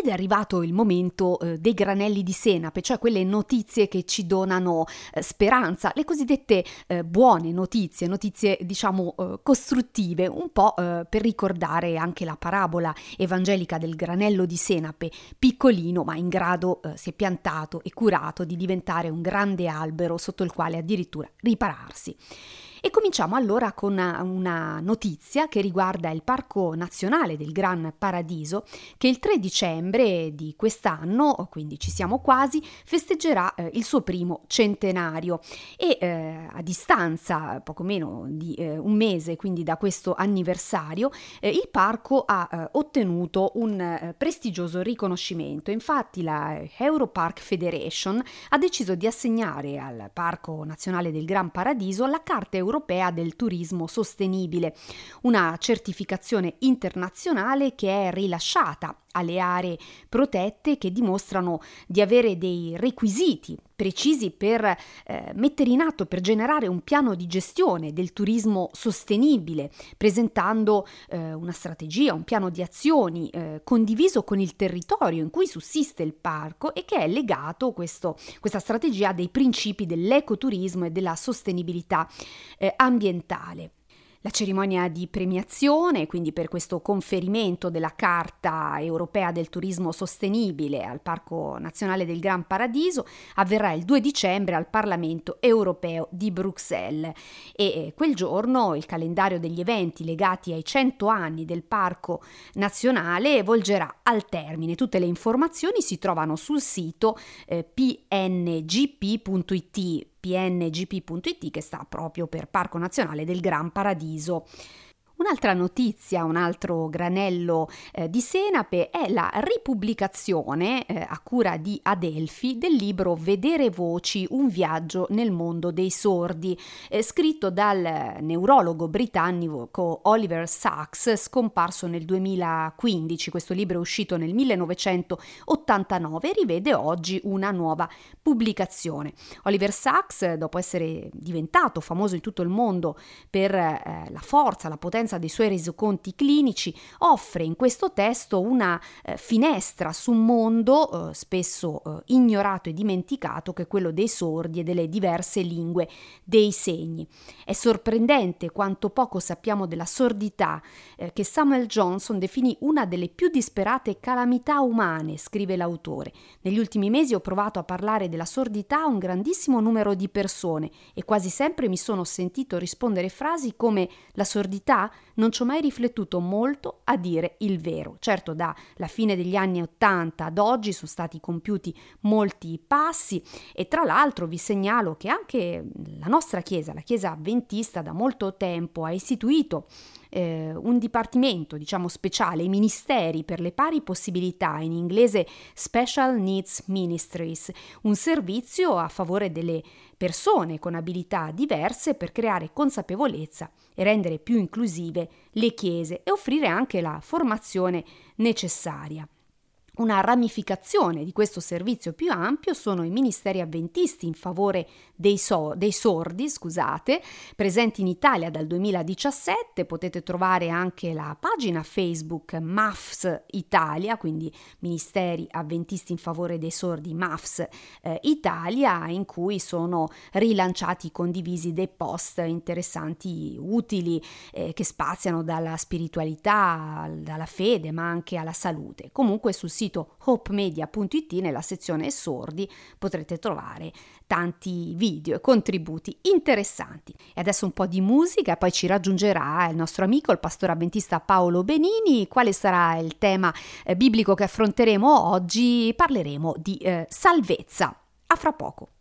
Ed è arrivato il momento eh, dei granelli di senape, cioè quelle notizie che ci donano eh, speranza, le cosiddette eh, buone notizie, notizie diciamo eh, costruttive, un po' eh, per ricordare anche la parabola evangelica del granello di senape, piccolino ma in grado eh, è piantato e curato di diventare un grande albero sotto il quale addirittura ripararsi. E cominciamo allora con una, notizia che riguarda il Parco Nazionale del Gran Paradiso che il 3 dicembre di quest'anno, quindi ci siamo quasi, festeggerà eh, il suo primo centenario e eh, a distanza poco meno di eh, un mese quindi da questo anniversario eh, il parco ha eh, ottenuto un eh, prestigioso riconoscimento. Infatti la Europark Federation ha deciso di assegnare al Parco Nazionale del Gran Paradiso la carta europea europea del turismo sostenibile, una certificazione internazionale che è rilasciata alle aree protette che dimostrano di avere dei requisiti precisi per eh, mettere in atto, per generare un piano di gestione del turismo sostenibile, presentando eh, una strategia, un piano di azioni eh, condiviso con il territorio in cui sussiste il parco e che è legato questo, questa strategia dei principi dell'ecoturismo e della sostenibilità eh, ambientale. La cerimonia di premiazione, quindi per questo conferimento della Carta europea del turismo sostenibile al Parco Nazionale del Gran Paradiso, avverrà il 2 dicembre al Parlamento europeo di Bruxelles e eh, quel giorno il calendario degli eventi legati ai 100 anni del Parco Nazionale volgerà al termine. Tutte le informazioni si trovano sul sito eh, pngp.it pngp.it che sta proprio per Parco Nazionale del Gran Paradiso. Un'altra notizia, un altro granello eh, di senape è la ripubblicazione eh, a cura di Adelphi del libro Vedere voci, un viaggio nel mondo dei sordi, eh, scritto dal neurologo britannico Oliver Sacks, scomparso nel 2015. Questo libro è uscito nel 1989 e rivede oggi una nuova pubblicazione. Oliver Sacks, dopo essere diventato famoso in tutto il mondo per eh, la forza, la potenza dei suoi resoconti clinici, offre in questo testo una eh, finestra su un mondo eh, spesso eh, ignorato e dimenticato che è quello dei sordi e delle diverse lingue dei segni. È sorprendente quanto poco sappiamo della sordità eh, che Samuel Johnson definì una delle più disperate calamità umane, scrive l'autore. Negli ultimi mesi ho provato a parlare della sordità a un grandissimo numero di persone e quasi sempre mi sono sentito rispondere frasi come la sordità non ci ho mai riflettuto molto a dire il vero. Certo, dalla fine degli anni Ottanta ad oggi sono stati compiuti molti passi e tra l'altro vi segnalo che anche la nostra Chiesa, la Chiesa avventista, da molto tempo ha istituito eh, un dipartimento, diciamo, speciale, i ministeri per le pari possibilità, in inglese Special Needs Ministries, un servizio a favore delle persone con abilità diverse per creare consapevolezza e rendere più inclusive le chiese e offrire anche la formazione necessaria. Una ramificazione di questo servizio più ampio sono i ministeri avventisti in favore dei, so- dei, sordi, scusate, presenti in Italia dal 2017. Potete trovare anche la pagina Facebook MAFS Italia, quindi Ministeri Avventisti in favore dei sordi MAFS eh, Italia, in cui sono rilanciati, condivisi dei post interessanti, utili, eh, che spaziano dalla spiritualità, dalla fede, ma anche alla salute. Comunque sul sito sito hopemedia.it nella sezione sordi potrete trovare tanti video e contributi interessanti. E adesso un po' di musica, poi ci raggiungerà il nostro amico, il pastore avventista Paolo Benini. Quale sarà il tema eh, biblico che affronteremo oggi? Parleremo di eh, salvezza. A fra poco.